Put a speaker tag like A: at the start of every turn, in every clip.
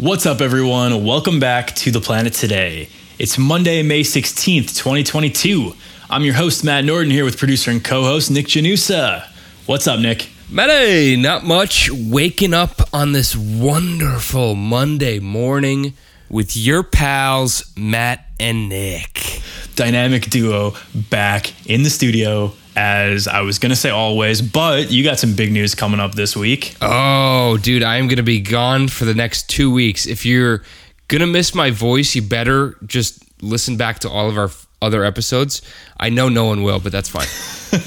A: What's up, everyone? Welcome back to the planet today. It's Monday, May 16th, 2022. I'm your host, Matt Norton, here with producer and co host Nick Janusa. What's up, Nick?
B: Matty, not much. Waking up on this wonderful Monday morning with your pals, Matt and Nick.
A: Dynamic duo back in the studio, as I was going to say always, but you got some big news coming up this week.
B: Oh, dude, I am going to be gone for the next two weeks. If you're going to miss my voice, you better just listen back to all of our other episodes. I know no one will, but that's fine.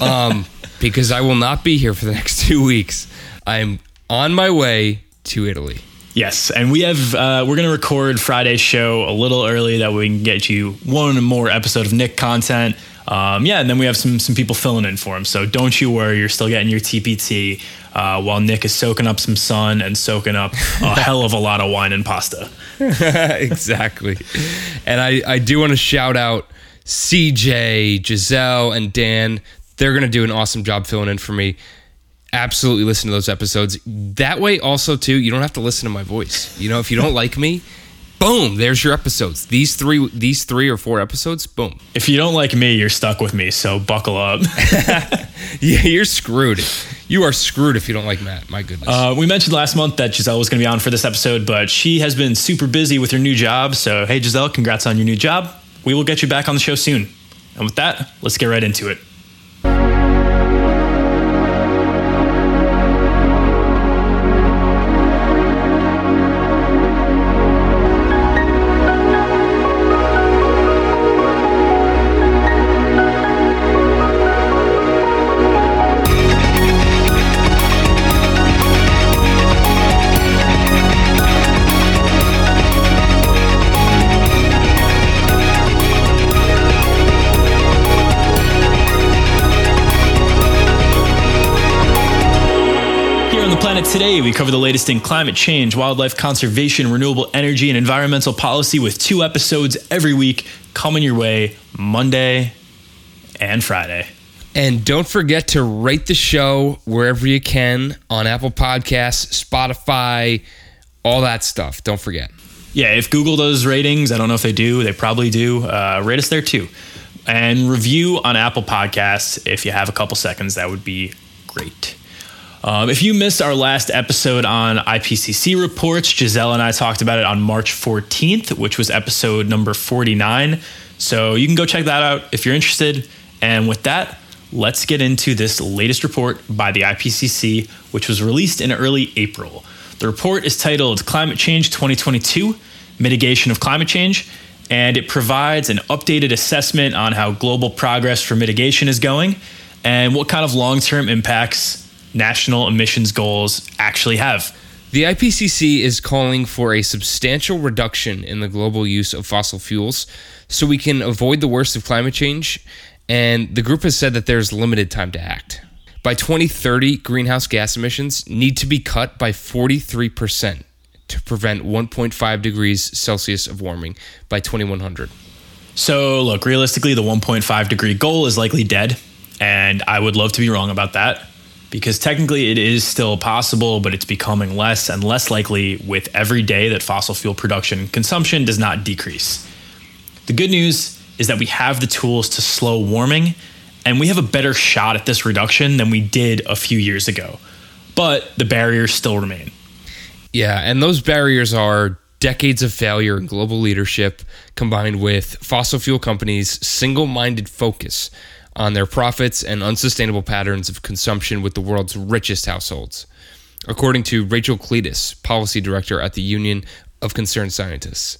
B: um, because I will not be here for the next two weeks. I'm on my way to Italy.
A: Yes, and we have uh, we're gonna record Friday's show a little early that we can get you one more episode of Nick content. Um, yeah, and then we have some some people filling in for him. So don't you worry, you're still getting your TPT uh, while Nick is soaking up some sun and soaking up a hell of a lot of wine and pasta.
B: exactly. And I, I do want to shout out CJ, Giselle, and Dan. They're going to do an awesome job filling in for me. Absolutely listen to those episodes. That way, also, too, you don't have to listen to my voice. You know, if you don't like me, boom, there's your episodes. These three, these three or four episodes, boom.
A: If you don't like me, you're stuck with me. So buckle up.
B: yeah, you're screwed. You are screwed if you don't like Matt. My goodness.
A: Uh, we mentioned last month that Giselle was going to be on for this episode, but she has been super busy with her new job. So, hey, Giselle, congrats on your new job. We will get you back on the show soon. And with that, let's get right into it. Today, we cover the latest in climate change, wildlife conservation, renewable energy, and environmental policy with two episodes every week coming your way Monday and Friday.
B: And don't forget to rate the show wherever you can on Apple Podcasts, Spotify, all that stuff. Don't forget.
A: Yeah, if Google does ratings, I don't know if they do, they probably do. Uh, rate us there too. And review on Apple Podcasts if you have a couple seconds. That would be great. Um, if you missed our last episode on IPCC reports, Giselle and I talked about it on March 14th, which was episode number 49. So you can go check that out if you're interested. And with that, let's get into this latest report by the IPCC, which was released in early April. The report is titled Climate Change 2022 Mitigation of Climate Change, and it provides an updated assessment on how global progress for mitigation is going and what kind of long term impacts national emissions goals actually have.
B: The IPCC is calling for a substantial reduction in the global use of fossil fuels so we can avoid the worst of climate change. And the group has said that there's limited time to act. By 2030, greenhouse gas emissions need to be cut by 43% to prevent 1.5 degrees Celsius of warming by 2100.
A: So, look, realistically, the 1.5 degree goal is likely dead. And I would love to be wrong about that because technically it is still possible, but it's becoming less and less likely with every day that fossil fuel production and consumption does not decrease. The good news is that we have the tools to slow warming, and we have a better shot at this reduction than we did a few years ago. But the barriers still remain.
B: Yeah, and those barriers are decades of failure in global leadership combined with fossil fuel companies' single minded focus on their profits and unsustainable patterns of consumption with the world's richest households, according to Rachel Cleetus, policy director at the Union of Concerned Scientists.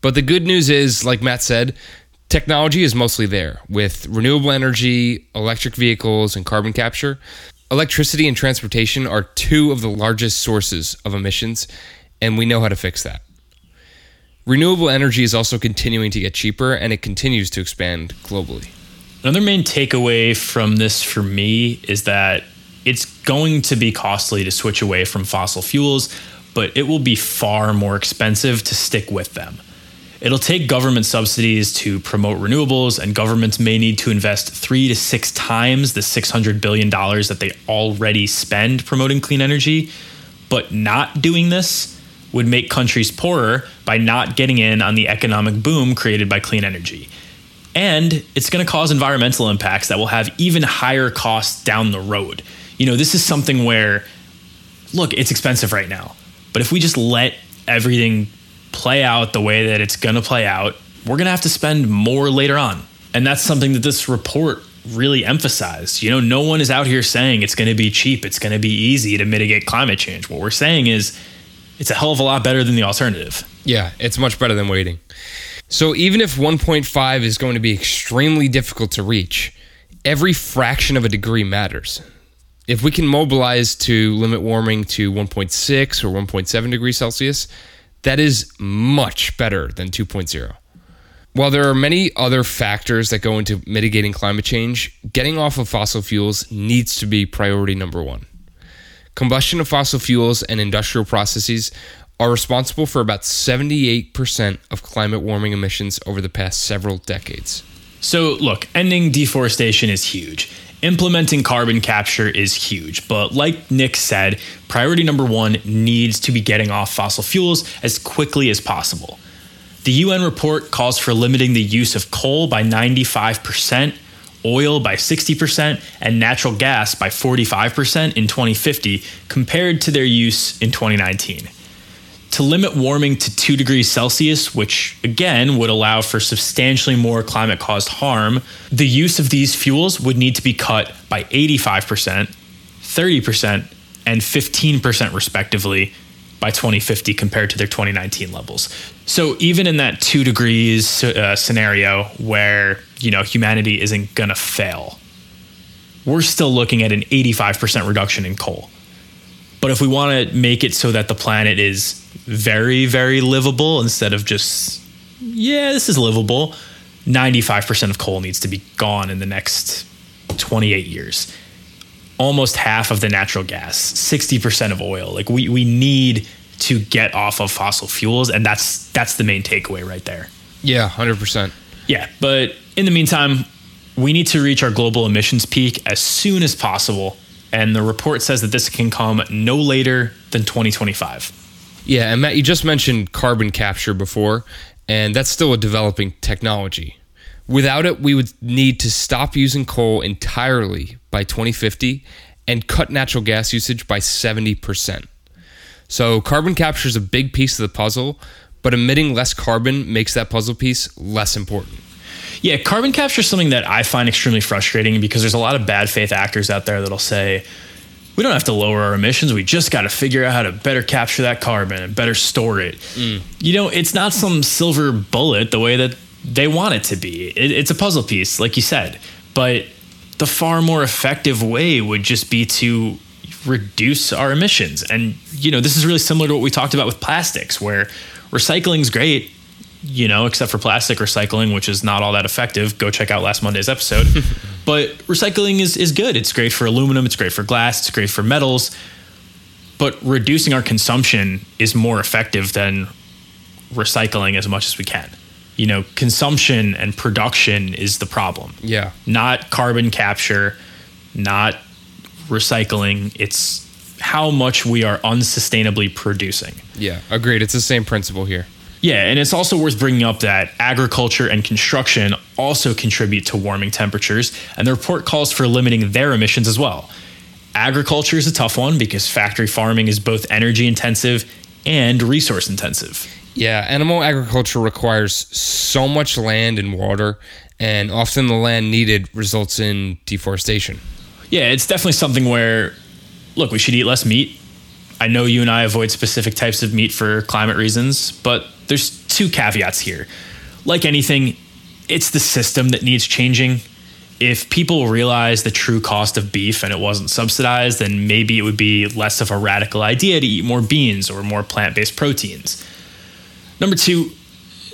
B: But the good news is, like Matt said, technology is mostly there with renewable energy, electric vehicles, and carbon capture. Electricity and transportation are two of the largest sources of emissions, and we know how to fix that. Renewable energy is also continuing to get cheaper and it continues to expand globally.
A: Another main takeaway from this for me is that it's going to be costly to switch away from fossil fuels, but it will be far more expensive to stick with them. It'll take government subsidies to promote renewables, and governments may need to invest three to six times the $600 billion that they already spend promoting clean energy. But not doing this would make countries poorer by not getting in on the economic boom created by clean energy. And it's going to cause environmental impacts that will have even higher costs down the road. You know, this is something where, look, it's expensive right now. But if we just let everything play out the way that it's going to play out, we're going to have to spend more later on. And that's something that this report really emphasized. You know, no one is out here saying it's going to be cheap, it's going to be easy to mitigate climate change. What we're saying is it's a hell of a lot better than the alternative.
B: Yeah, it's much better than waiting. So even if 1.5 is going to be extremely difficult to reach, every fraction of a degree matters. If we can mobilize to limit warming to 1.6 or 1.7 degrees Celsius, that is much better than 2.0. While there are many other factors that go into mitigating climate change, getting off of fossil fuels needs to be priority number one. Combustion of fossil fuels and industrial processes are responsible for about 78% of climate warming emissions over the past several decades.
A: So, look, ending deforestation is huge. Implementing carbon capture is huge. But, like Nick said, priority number one needs to be getting off fossil fuels as quickly as possible. The UN report calls for limiting the use of coal by 95%, oil by 60%, and natural gas by 45% in 2050 compared to their use in 2019 to limit warming to 2 degrees Celsius, which again would allow for substantially more climate caused harm, the use of these fuels would need to be cut by 85%, 30%, and 15% respectively by 2050 compared to their 2019 levels. So even in that 2 degrees uh, scenario where, you know, humanity isn't going to fail, we're still looking at an 85% reduction in coal. But if we want to make it so that the planet is very, very livable instead of just, yeah, this is livable, 95% of coal needs to be gone in the next 28 years. Almost half of the natural gas, 60% of oil. Like we, we need to get off of fossil fuels, and that's that's the main takeaway right there.
B: Yeah, hundred percent.
A: Yeah, but in the meantime, we need to reach our global emissions peak as soon as possible and the report says that this can come no later than 2025.
B: Yeah, and Matt, you just mentioned carbon capture before, and that's still a developing technology. Without it, we would need to stop using coal entirely by 2050 and cut natural gas usage by 70%. So, carbon capture is a big piece of the puzzle, but emitting less carbon makes that puzzle piece less important.
A: Yeah, carbon capture is something that I find extremely frustrating because there's a lot of bad faith actors out there that'll say, we don't have to lower our emissions. We just got to figure out how to better capture that carbon and better store it. Mm. You know, it's not some silver bullet the way that they want it to be. It, it's a puzzle piece, like you said. But the far more effective way would just be to reduce our emissions. And, you know, this is really similar to what we talked about with plastics, where recycling is great you know, except for plastic recycling, which is not all that effective. Go check out last Monday's episode. but recycling is, is good. It's great for aluminum, it's great for glass, it's great for metals. But reducing our consumption is more effective than recycling as much as we can. You know, consumption and production is the problem.
B: Yeah.
A: Not carbon capture, not recycling. It's how much we are unsustainably producing.
B: Yeah, agreed. It's the same principle here.
A: Yeah, and it's also worth bringing up that agriculture and construction also contribute to warming temperatures, and the report calls for limiting their emissions as well. Agriculture is a tough one because factory farming is both energy intensive and resource intensive.
B: Yeah, animal agriculture requires so much land and water, and often the land needed results in deforestation.
A: Yeah, it's definitely something where, look, we should eat less meat. I know you and I avoid specific types of meat for climate reasons, but there's two caveats here. Like anything, it's the system that needs changing. If people realize the true cost of beef and it wasn't subsidized, then maybe it would be less of a radical idea to eat more beans or more plant based proteins. Number two,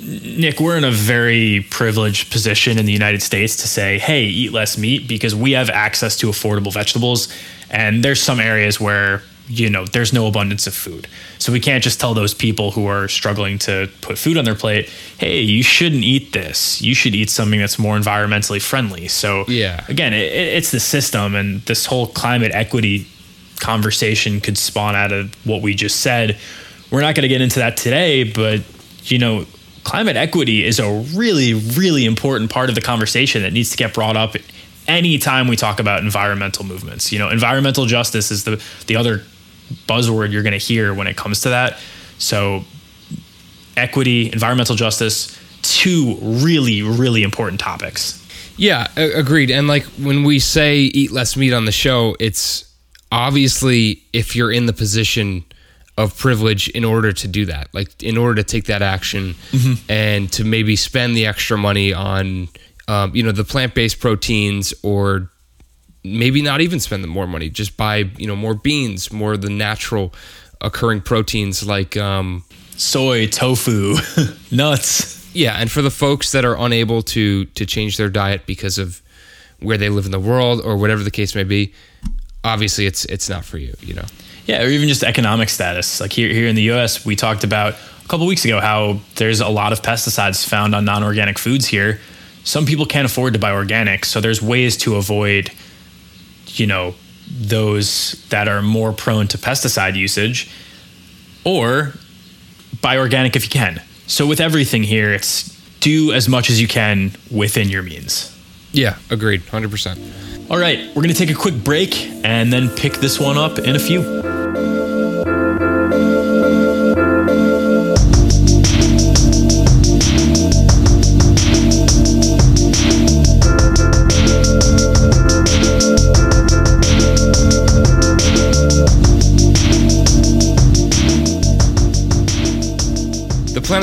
A: Nick, we're in a very privileged position in the United States to say, hey, eat less meat because we have access to affordable vegetables. And there's some areas where you know there's no abundance of food. So we can't just tell those people who are struggling to put food on their plate hey you shouldn't eat this. You should eat something that's more environmentally friendly. So
B: yeah.
A: again it, it's the system and this whole climate equity conversation could spawn out of what we just said. We're not going to get into that today, but you know, climate equity is a really, really important part of the conversation that needs to get brought up anytime we talk about environmental movements. You know, environmental justice is the the other buzzword you're going to hear when it comes to that. So, equity, environmental justice, two really, really important topics.
B: Yeah, agreed. And like when we say eat less meat on the show, it's obviously if you're in the position of privilege in order to do that, like in order to take that action mm-hmm. and to maybe spend the extra money on, um, you know, the plant based proteins or maybe not even spend the more money, just buy, you know, more beans, more of the natural occurring proteins like um,
A: soy, tofu, nuts.
B: Yeah, and for the folks that are unable to to change their diet because of where they live in the world or whatever the case may be, obviously it's it's not for you, you know.
A: Yeah, or even just economic status. Like here here in the US, we talked about a couple weeks ago how there's a lot of pesticides found on non-organic foods here. Some people can't afford to buy organic, so there's ways to avoid you know, those that are more prone to pesticide usage or buy organic if you can. So with everything here, it's do as much as you can within your means.
B: Yeah, agreed, 100%.
A: All right, we're going to take a quick break and then pick this one up in a few.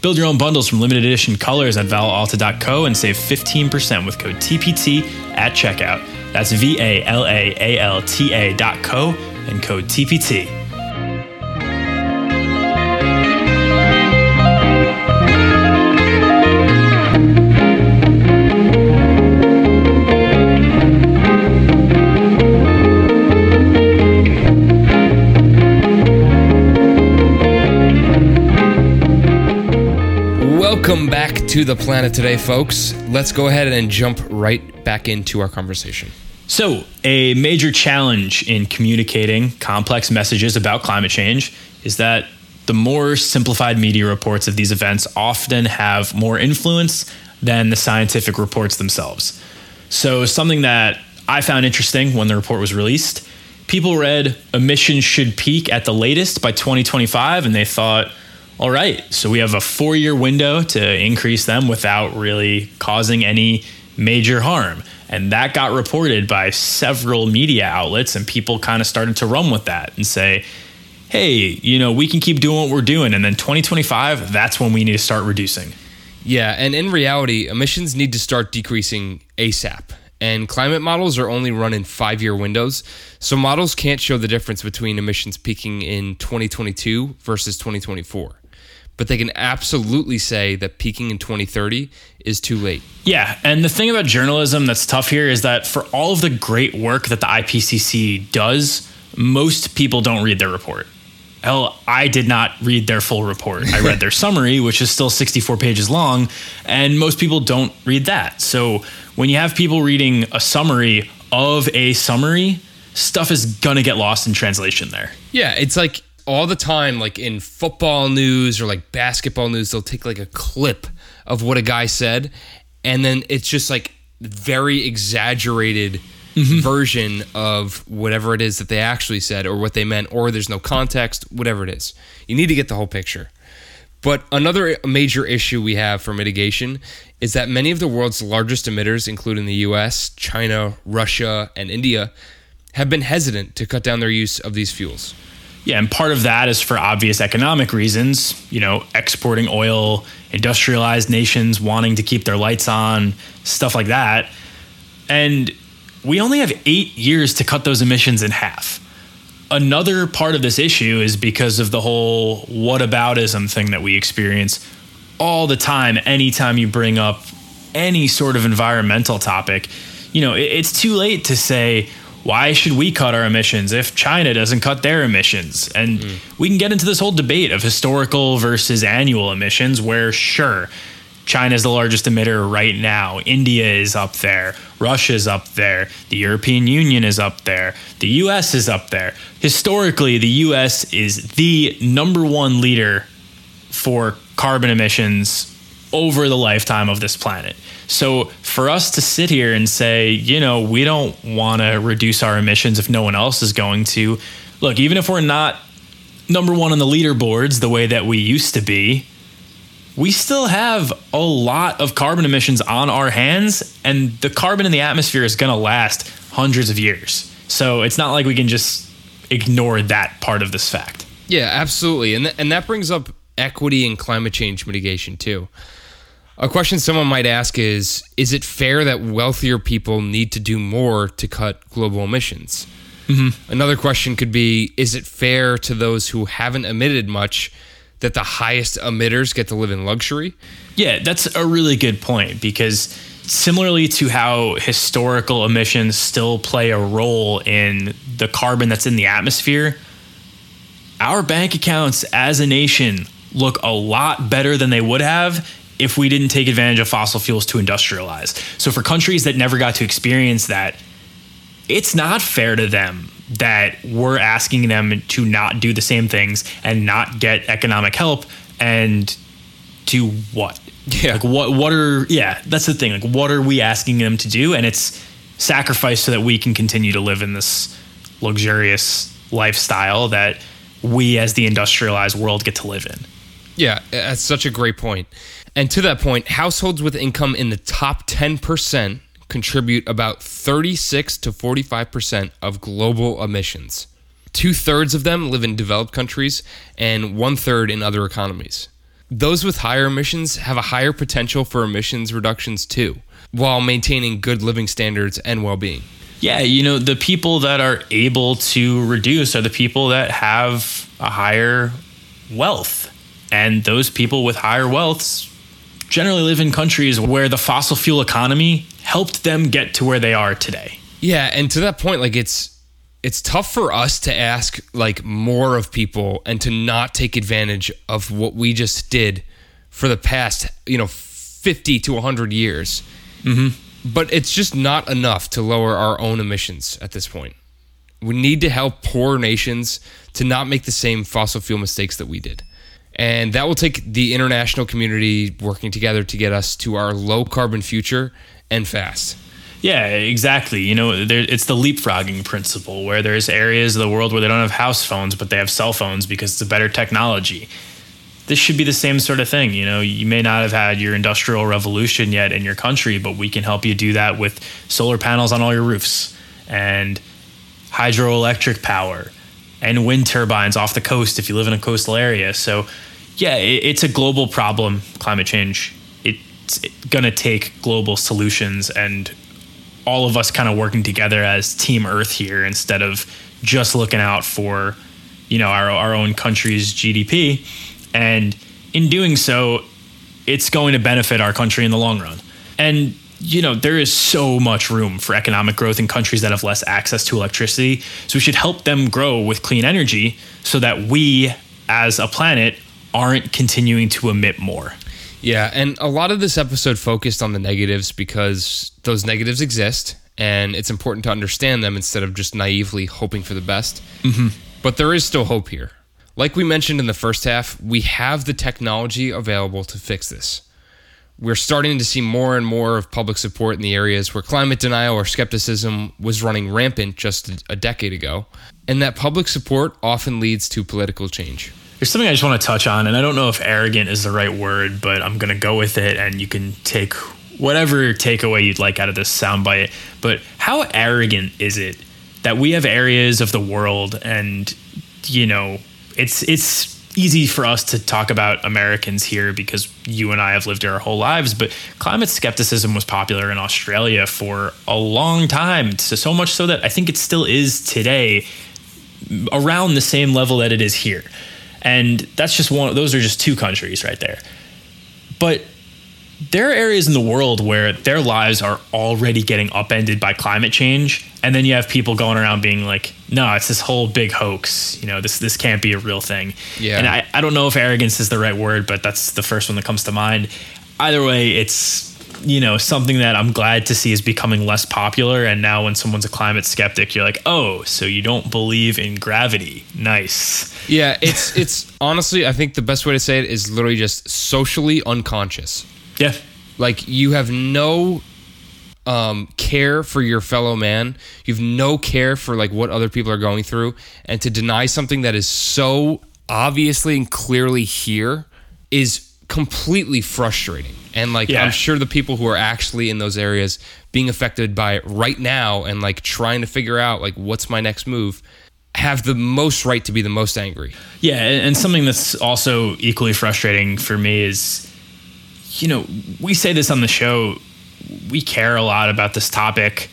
A: Build your own bundles from limited edition colors at valalta.co and save 15% with code TPT at checkout. That's V A L A A L T A dot co and code TPT.
B: Welcome back to the planet today, folks. Let's go ahead and jump right back into our conversation.
A: So, a major challenge in communicating complex messages about climate change is that the more simplified media reports of these events often have more influence than the scientific reports themselves. So, something that I found interesting when the report was released, people read emissions should peak at the latest by 2025, and they thought, all right, so we have a four year window to increase them without really causing any major harm. And that got reported by several media outlets, and people kind of started to run with that and say, hey, you know, we can keep doing what we're doing. And then 2025, that's when we need to start reducing.
B: Yeah. And in reality, emissions need to start decreasing ASAP. And climate models are only run in five year windows. So models can't show the difference between emissions peaking in 2022 versus 2024 but they can absolutely say that peaking in 2030 is too late.
A: Yeah, and the thing about journalism that's tough here is that for all of the great work that the IPCC does, most people don't read their report. Hell, I did not read their full report. I read their summary, which is still 64 pages long, and most people don't read that. So when you have people reading a summary of a summary, stuff is gonna get lost in translation there.
B: Yeah, it's like all the time, like in football news or like basketball news, they'll take like a clip of what a guy said, and then it's just like very exaggerated mm-hmm. version of whatever it is that they actually said or what they meant, or there's no context, whatever it is. You need to get the whole picture. But another major issue we have for mitigation is that many of the world's largest emitters, including the US, China, Russia, and India, have been hesitant to cut down their use of these fuels.
A: Yeah, and part of that is for obvious economic reasons, you know, exporting oil, industrialized nations wanting to keep their lights on, stuff like that. And we only have eight years to cut those emissions in half. Another part of this issue is because of the whole whataboutism thing that we experience all the time anytime you bring up any sort of environmental topic. You know, it's too late to say, why should we cut our emissions if China doesn't cut their emissions? And mm. we can get into this whole debate of historical versus annual emissions, where sure, China is the largest emitter right now. India is up there. Russia's up there. The European Union is up there. The US is up there. Historically, the US is the number one leader for carbon emissions over the lifetime of this planet. So for us to sit here and say, you know, we don't want to reduce our emissions if no one else is going to, look, even if we're not number one on the leaderboards the way that we used to be, we still have a lot of carbon emissions on our hands, and the carbon in the atmosphere is going to last hundreds of years. So it's not like we can just ignore that part of this fact.
B: Yeah, absolutely. And, th- and that brings up equity and climate change mitigation, too. A question someone might ask is Is it fair that wealthier people need to do more to cut global emissions? Mm-hmm. Another question could be Is it fair to those who haven't emitted much that the highest emitters get to live in luxury?
A: Yeah, that's a really good point because similarly to how historical emissions still play a role in the carbon that's in the atmosphere, our bank accounts as a nation look a lot better than they would have if we didn't take advantage of fossil fuels to industrialize. So for countries that never got to experience that, it's not fair to them that we're asking them to not do the same things and not get economic help and do what?
B: Yeah.
A: Like what what are yeah, that's the thing. Like what are we asking them to do? And it's sacrifice so that we can continue to live in this luxurious lifestyle that we as the industrialized world get to live in.
B: Yeah, that's such a great point. And to that point, households with income in the top 10% contribute about 36 to 45% of global emissions. Two thirds of them live in developed countries, and one third in other economies. Those with higher emissions have a higher potential for emissions reductions too, while maintaining good living standards and well being.
A: Yeah, you know, the people that are able to reduce are the people that have a higher wealth. And those people with higher wealths generally live in countries where the fossil fuel economy helped them get to where they are today.
B: Yeah, and to that point, like it's it's tough for us to ask like more of people and to not take advantage of what we just did for the past, you know, 50 to 100 years. Mm-hmm. But it's just not enough to lower our own emissions at this point. We need to help poor nations to not make the same fossil fuel mistakes that we did. And that will take the international community working together to get us to our low carbon future and fast.
A: Yeah, exactly. You know, there, it's the leapfrogging principle where there's areas of the world where they don't have house phones, but they have cell phones because it's a better technology. This should be the same sort of thing. You know, you may not have had your industrial revolution yet in your country, but we can help you do that with solar panels on all your roofs and hydroelectric power and wind turbines off the coast if you live in a coastal area. So, yeah, it, it's a global problem, climate change. It's going to take global solutions and all of us kind of working together as Team Earth here instead of just looking out for, you know, our, our own country's GDP. And in doing so, it's going to benefit our country in the long run. And you know, there is so much room for economic growth in countries that have less access to electricity. So we should help them grow with clean energy so that we, as a planet, aren't continuing to emit more.
B: Yeah, and a lot of this episode focused on the negatives because those negatives exist and it's important to understand them instead of just naively hoping for the best. Mm-hmm. But there is still hope here. Like we mentioned in the first half, we have the technology available to fix this. We're starting to see more and more of public support in the areas where climate denial or skepticism was running rampant just a decade ago. And that public support often leads to political change.
A: There's something I just want to touch on, and I don't know if arrogant is the right word, but I'm going to go with it, and you can take whatever takeaway you'd like out of this soundbite. But how arrogant is it that we have areas of the world, and you know, it's it's easy for us to talk about Americans here because you and I have lived here our whole lives, but climate skepticism was popular in Australia for a long time. So, so much so that I think it still is today around the same level that it is here. And that's just one, those are just two countries right there. But there are areas in the world where their lives are already getting upended by climate change. And then you have people going around being like, no, it's this whole big hoax. You know, this this can't be a real thing.
B: Yeah.
A: And I, I don't know if arrogance is the right word, but that's the first one that comes to mind. Either way, it's you know something that I'm glad to see is becoming less popular. And now when someone's a climate skeptic, you're like, oh, so you don't believe in gravity? Nice.
B: Yeah, it's it's honestly, I think the best way to say it is literally just socially unconscious.
A: Yeah.
B: Like you have no um, care for your fellow man. You have no care for like what other people are going through, and to deny something that is so obviously and clearly here is completely frustrating. And like
A: Yeah.
B: I'm sure the people who are actually in those areas being affected by it right now and like trying to figure out like what's my next move have the most right to be the most angry.
A: Yeah, and and something that's also equally frustrating for me is, you know, we say this on the show, we care a lot about this topic.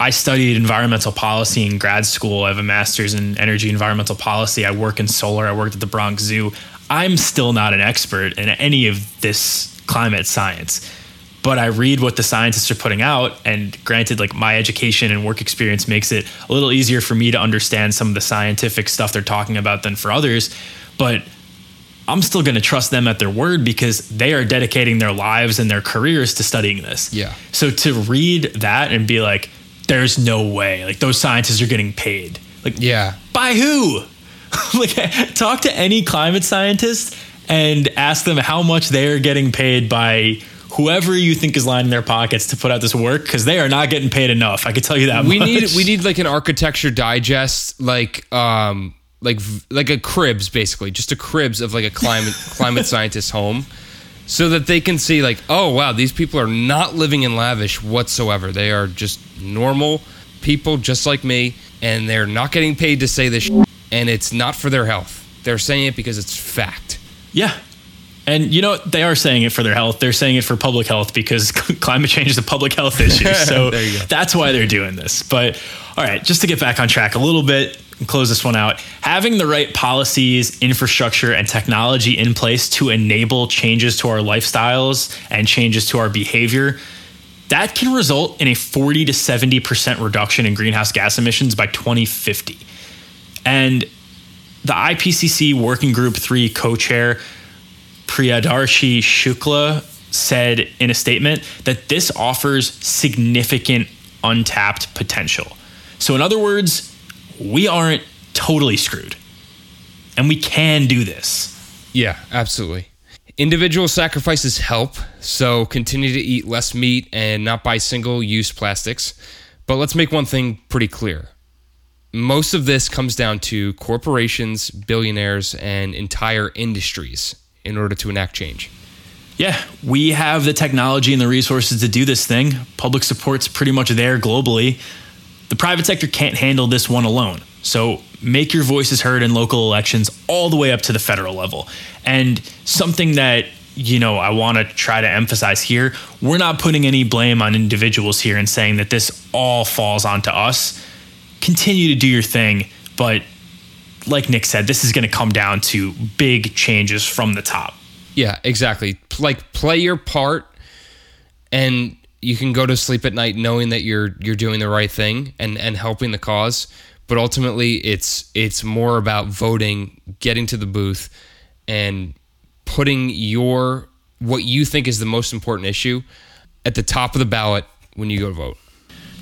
A: I studied environmental policy in grad school. I have a master's in energy environmental policy. I work in solar. I worked at the Bronx Zoo. I'm still not an expert in any of this climate science, but I read what the scientists are putting out. And granted, like my education and work experience makes it a little easier for me to understand some of the scientific stuff they're talking about than for others. But I'm still going to trust them at their word because they are dedicating their lives and their careers to studying this.
B: Yeah.
A: So to read that and be like, there's no way, like those scientists are getting paid. Like,
B: Yeah.
A: by who? like, talk to any climate scientist and ask them how much they are getting paid by whoever you think is lining their pockets to put out this work because they are not getting paid enough. I can tell you that.
B: we
A: much.
B: need we need like an architecture digest like um like like a cribs basically just a cribs of like a climate climate scientist home so that they can see like oh wow these people are not living in lavish whatsoever they are just normal people just like me and they're not getting paid to say this and it's not for their health they're saying it because it's fact
A: Yeah. And you know? They are saying it for their health. They're saying it for public health because climate change is a public health issue. So
B: There you go.
A: that's why they're doing this. But all right, just to get back on track a little bit and close this one out, having the right policies, infrastructure, and technology in place to enable changes to our lifestyles and changes to our behavior. That can result in a 40 to 70% reduction in greenhouse gas emissions by 2050. And the IPCC Working Group 3 co chair, Priyadarshi Shukla, said in a statement that this offers significant untapped potential. So, in other words, we aren't totally screwed. And we can do this.
B: Yeah, absolutely. Individual sacrifices help, so continue to eat less meat and not buy single use plastics. But let's make one thing pretty clear. Most of this comes down to corporations, billionaires, and entire industries in order to enact change.
A: Yeah, we have the technology and the resources to do this thing. Public support's pretty much there globally. The private sector can't handle this one alone. So make your voices heard in local elections all the way up to the federal level. And something that you know, I want to try to emphasize here, we're not putting any blame on individuals here and saying that this all falls onto us. Continue to do your thing, but like Nick said, this is going to come down to big changes from the top.
B: Yeah, exactly. Like play your part and you can go to sleep at night knowing that you're you're doing the right thing and and helping the cause, but ultimately it's it's more about voting, getting to the booth and putting your what you think is the most important issue at the top of the ballot when you go to vote.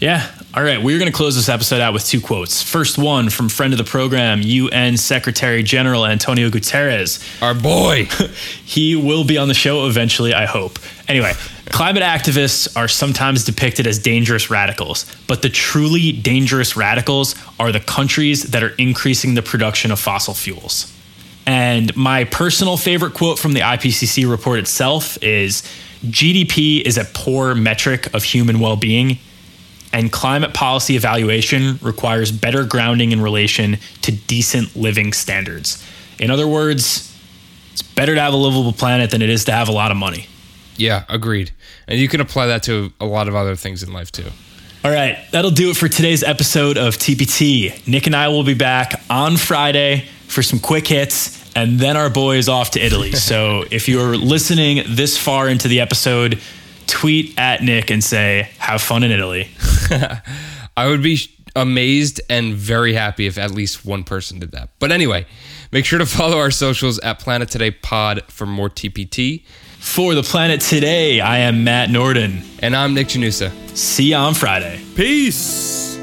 A: Yeah. All right. We're going to close this episode out with two quotes. First one from friend of the program, UN Secretary General Antonio Guterres.
B: Our boy.
A: He will be on the show eventually, I hope. Anyway, climate activists are sometimes depicted as dangerous radicals, but the truly dangerous radicals are the countries that are increasing the production of fossil fuels. And my personal favorite quote from the IPCC report itself is GDP is a poor metric of human well being, and climate policy evaluation requires better grounding in relation to decent living standards. In other words, it's better to have a livable planet than it is to have a lot of money.
B: yeah, agreed. And you can apply that to a lot of other things in life too.
A: All right, that'll do it for today's episode of TPT. Nick and I will be back on Friday for some quick hits, and then our boy is off to Italy. so if you're listening this far into the episode, tweet at Nick and say, "Have fun in Italy."
B: I would be amazed and very happy if at least one person did that. But anyway, make sure to follow our socials at Planet Today Pod for more TPT.
A: For the Planet Today, I am Matt Norden.
B: And I'm Nick Janusa.
A: See you on Friday.
B: Peace.